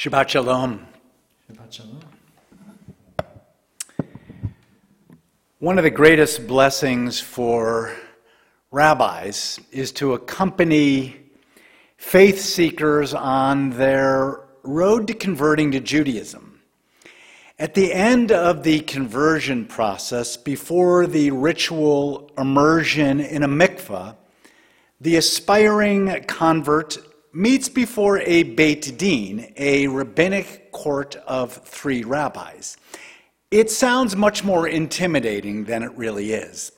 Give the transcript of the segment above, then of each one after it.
Shabbat Shalom. Shabbat Shalom. One of the greatest blessings for rabbis is to accompany faith seekers on their road to converting to Judaism. At the end of the conversion process, before the ritual immersion in a mikveh, the aspiring convert meets before a Beit Din, a rabbinic court of three rabbis. It sounds much more intimidating than it really is.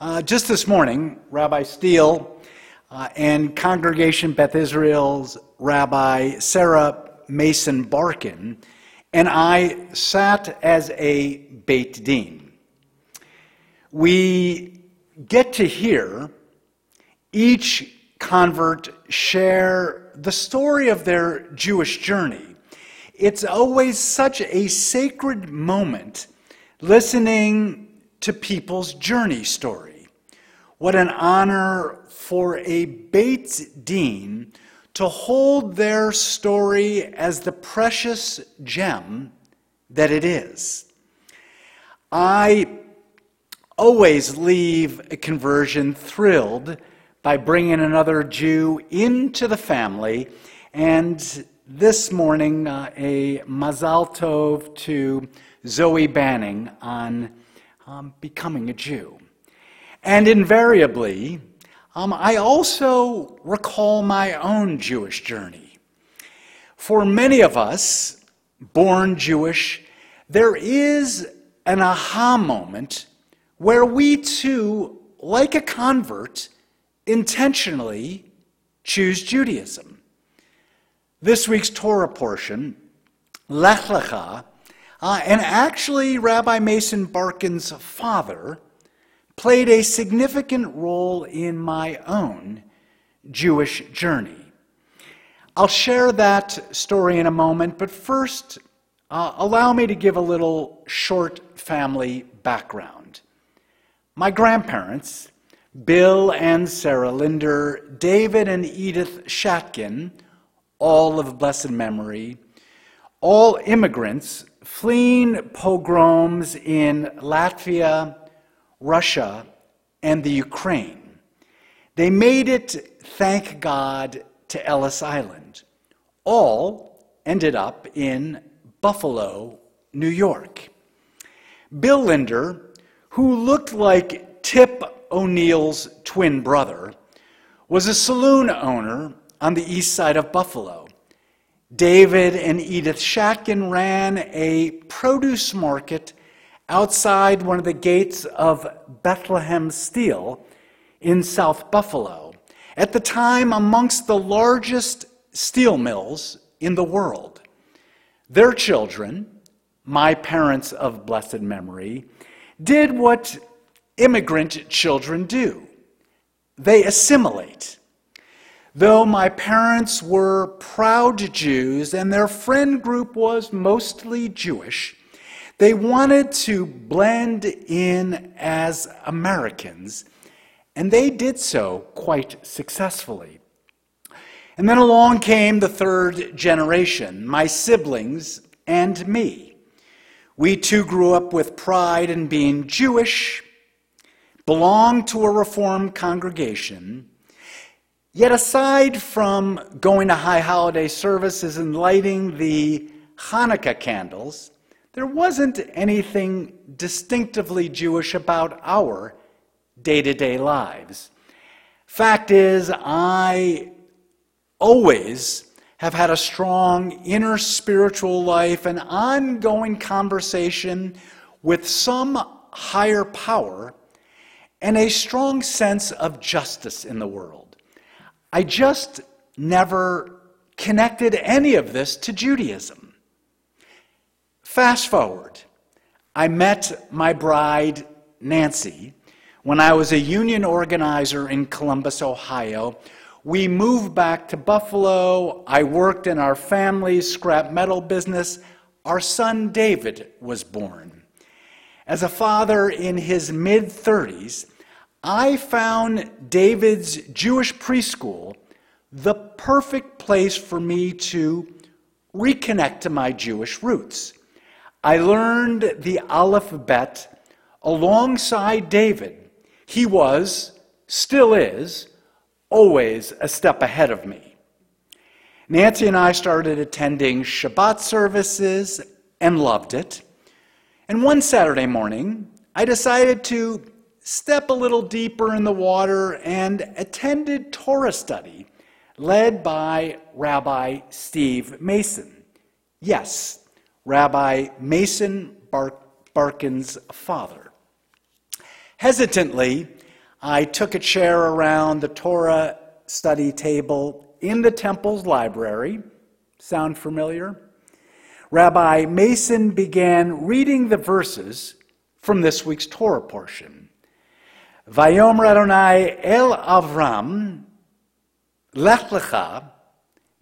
Uh, just this morning, Rabbi Steele uh, and Congregation Beth Israel's Rabbi Sarah Mason Barkin and I sat as a Beit Din. We get to hear each convert share the story of their Jewish journey. It's always such a sacred moment listening to people's journey story. What an honor for a Beit Din to hold their story as the precious gem that it is. I always leave a conversion thrilled by bringing another Jew into the family. And this morning, uh, a Mazal Tov to Zoe Banning on um, becoming a Jew. And invariably, um, I also recall my own Jewish journey. For many of us, born Jewish, there is an aha moment where we too, like a convert, intentionally choose Judaism. This week's Torah portion, Lech Lecha, uh, and actually Rabbi Mason Barkin's father, played a significant role in my own Jewish journey. I'll share that story in a moment, but first, uh, allow me to give a little short family background. My grandparents, Bill and Sarah Linder, David and Edith Shatkin, all of blessed memory, all immigrants fleeing pogroms in Latvia, Russia, and the Ukraine. They made it, thank God, to Ellis Island. All ended up in Buffalo, New York. Bill Linder, who looked like Tip O'Neill's twin brother, was a saloon owner on the east side of Buffalo. David and Edith Shatkin ran a produce market outside one of the gates of Bethlehem Steel in South Buffalo, at the time amongst the largest steel mills in the world. Their children, my parents of blessed memory, did what immigrant children do they assimilate. Though my parents were proud Jews and their friend group was mostly Jewish, they wanted to blend in as Americans, and they did so quite successfully. And then along came the third generation, my siblings and me. We too grew up with pride in being Jewish belong to a Reformed congregation, yet aside from going to high holiday services and lighting the Hanukkah candles, there wasn't anything distinctively Jewish about our day to day lives. Fact is, I always have had a strong inner spiritual life, an ongoing conversation with some higher power and a strong sense of justice in the world. I just never connected any of this to Judaism. Fast forward, I met my bride, Nancy, when I was a union organizer in Columbus, Ohio. We moved back to Buffalo. I worked in our family's scrap metal business. Our son David was born. As a father in his mid 30s, I found David's Jewish preschool the perfect place for me to reconnect to my Jewish roots. I learned the alphabet alongside David. He was, still is, always a step ahead of me. Nancy and I started attending Shabbat services and loved it. And one Saturday morning, I decided to step a little deeper in the water and attended Torah study led by Rabbi Steve Mason. Yes, Rabbi Mason Barkin's father. Hesitantly, I took a chair around the Torah study table in the temple's library. Sound familiar? Rabbi Mason began reading the verses from this week's Torah portion. Vayomer Adonai el Avram, lech lecha,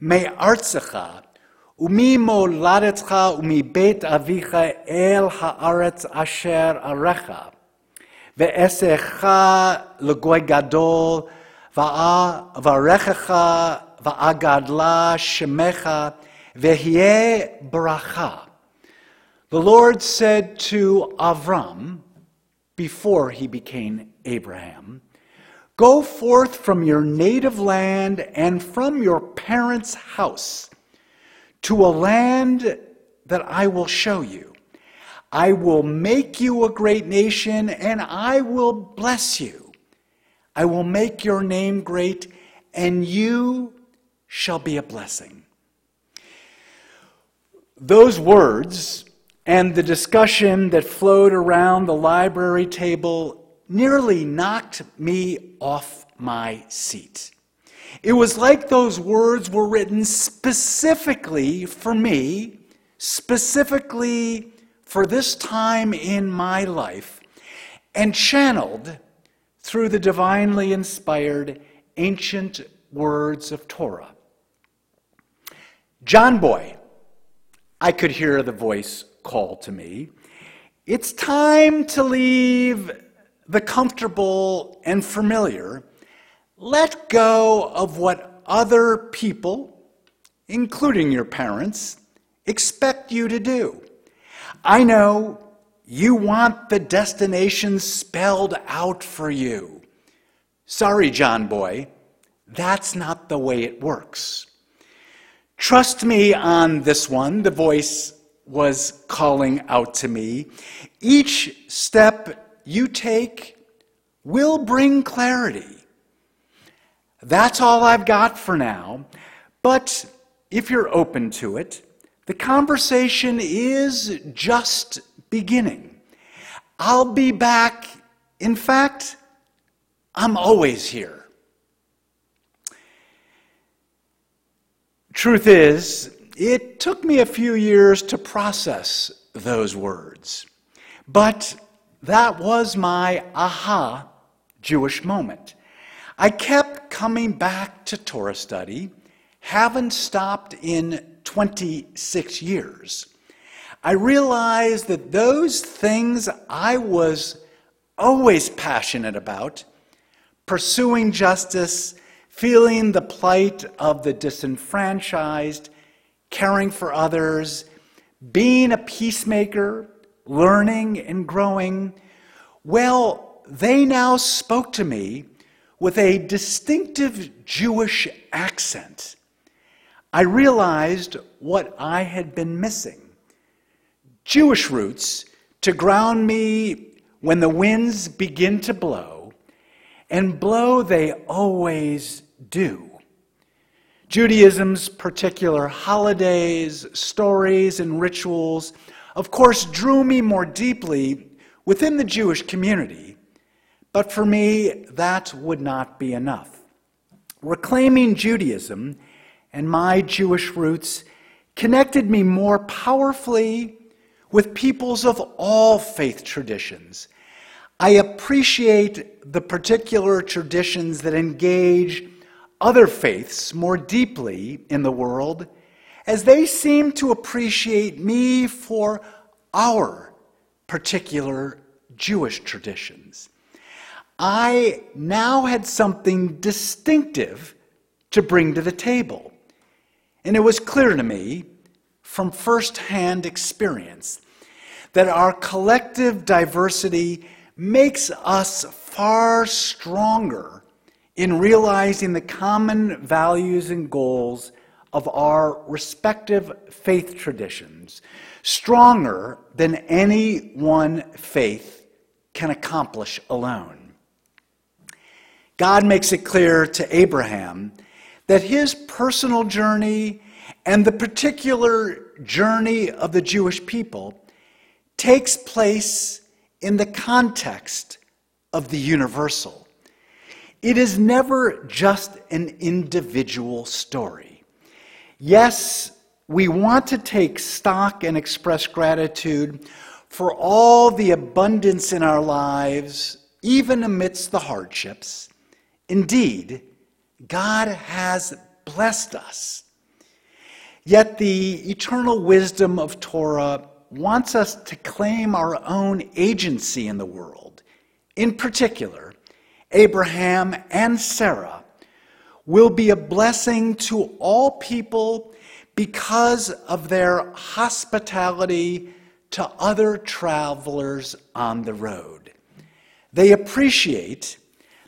me'artzecha, umi moladetzcha umi bet avicha el haaretz asher arecha, ve'esecha legoy gadol, va'arechecha va'agadla shemecha, ve'hieh bracha. The Lord said to Avram, before he became Abraham, Go forth from your native land and from your parents' house to a land that I will show you. I will make you a great nation and I will bless you. I will make your name great and you shall be a blessing. Those words and the discussion that flowed around the library table nearly knocked me off my seat. It was like those words were written specifically for me, specifically for this time in my life, and channeled through the divinely inspired ancient words of Torah. John Boy, I could hear the voice call to me. It's time to leave the comfortable and familiar. Let go of what other people, including your parents, expect you to do. I know you want the destination spelled out for you. Sorry, John Boy, that's not the way it works. Trust me on this one, the voice was calling out to me. Each step you take will bring clarity. That's all I've got for now. But if you're open to it, the conversation is just beginning. I'll be back. In fact, I'm always here. Truth is, it took me a few years to process those words, but that was my aha Jewish moment. I kept coming back to Torah study, haven't stopped in 26 years. I realized that those things I was always passionate about pursuing justice, feeling the plight of the disenfranchised, caring for others, being a peacemaker, learning and growing, well, they now spoke to me with a distinctive Jewish accent. I realized what I had been missing Jewish roots to ground me when the winds begin to blow, and blow they always do. Judaism's particular holidays, stories, and rituals, of course, drew me more deeply within the Jewish community. But for me, that would not be enough. Reclaiming Judaism and my Jewish roots connected me more powerfully with peoples of all faith traditions. I appreciate the particular traditions that engage other faiths more deeply in the world as they seem to appreciate me for our particular Jewish traditions. I now had something distinctive to bring to the table. And it was clear to me from firsthand experience that our collective diversity makes us far stronger in realizing the common values and goals of our respective faith traditions, stronger than any one faith can accomplish alone. God makes it clear to Abraham that his personal journey and the particular journey of the Jewish people takes place in the context of the universal. It is never just an individual story. Yes, we want to take stock and express gratitude for all the abundance in our lives, even amidst the hardships. Indeed, God has blessed us. Yet the eternal wisdom of Torah wants us to claim our own agency in the world. In particular, Abraham and Sarah will be a blessing to all people because of their hospitality to other travelers on the road. They appreciate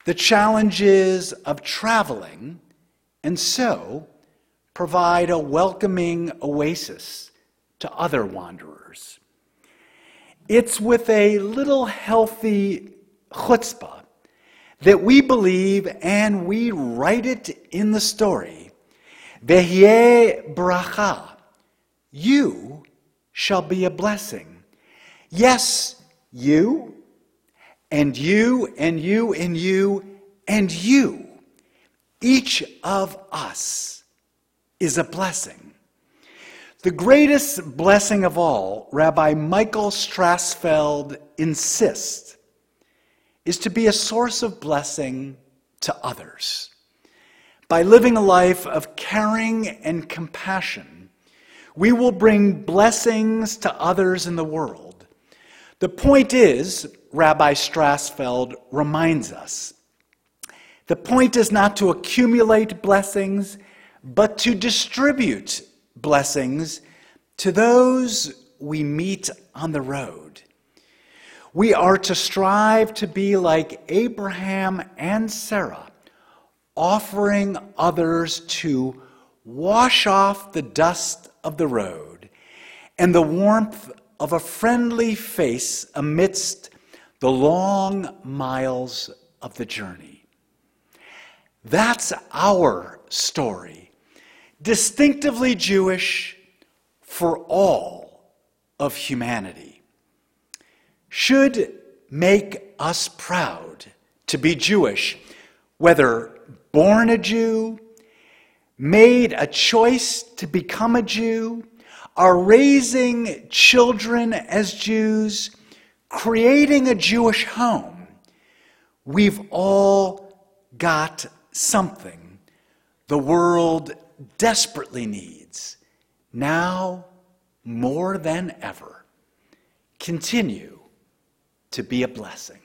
the challenges of traveling and so provide a welcoming oasis to other wanderers. It's with a little healthy chutzpah that we believe and we write it in the story. Vehye bracha, you shall be a blessing. Yes, you, and you, and you, and you, and you. Each of us is a blessing. The greatest blessing of all, Rabbi Michael Strassfeld insists, is to be a source of blessing to others. By living a life of caring and compassion, we will bring blessings to others in the world. The point is, Rabbi Strassfeld reminds us, the point is not to accumulate blessings, but to distribute blessings to those we meet on the road. We are to strive to be like Abraham and Sarah, offering others to wash off the dust of the road and the warmth of a friendly face amidst the long miles of the journey. That's our story distinctively Jewish for all of humanity, should make us proud to be Jewish, whether born a Jew, made a choice to become a Jew, are raising children as Jews, creating a Jewish home. We've all got something the world desperately needs, now more than ever, continue to be a blessing.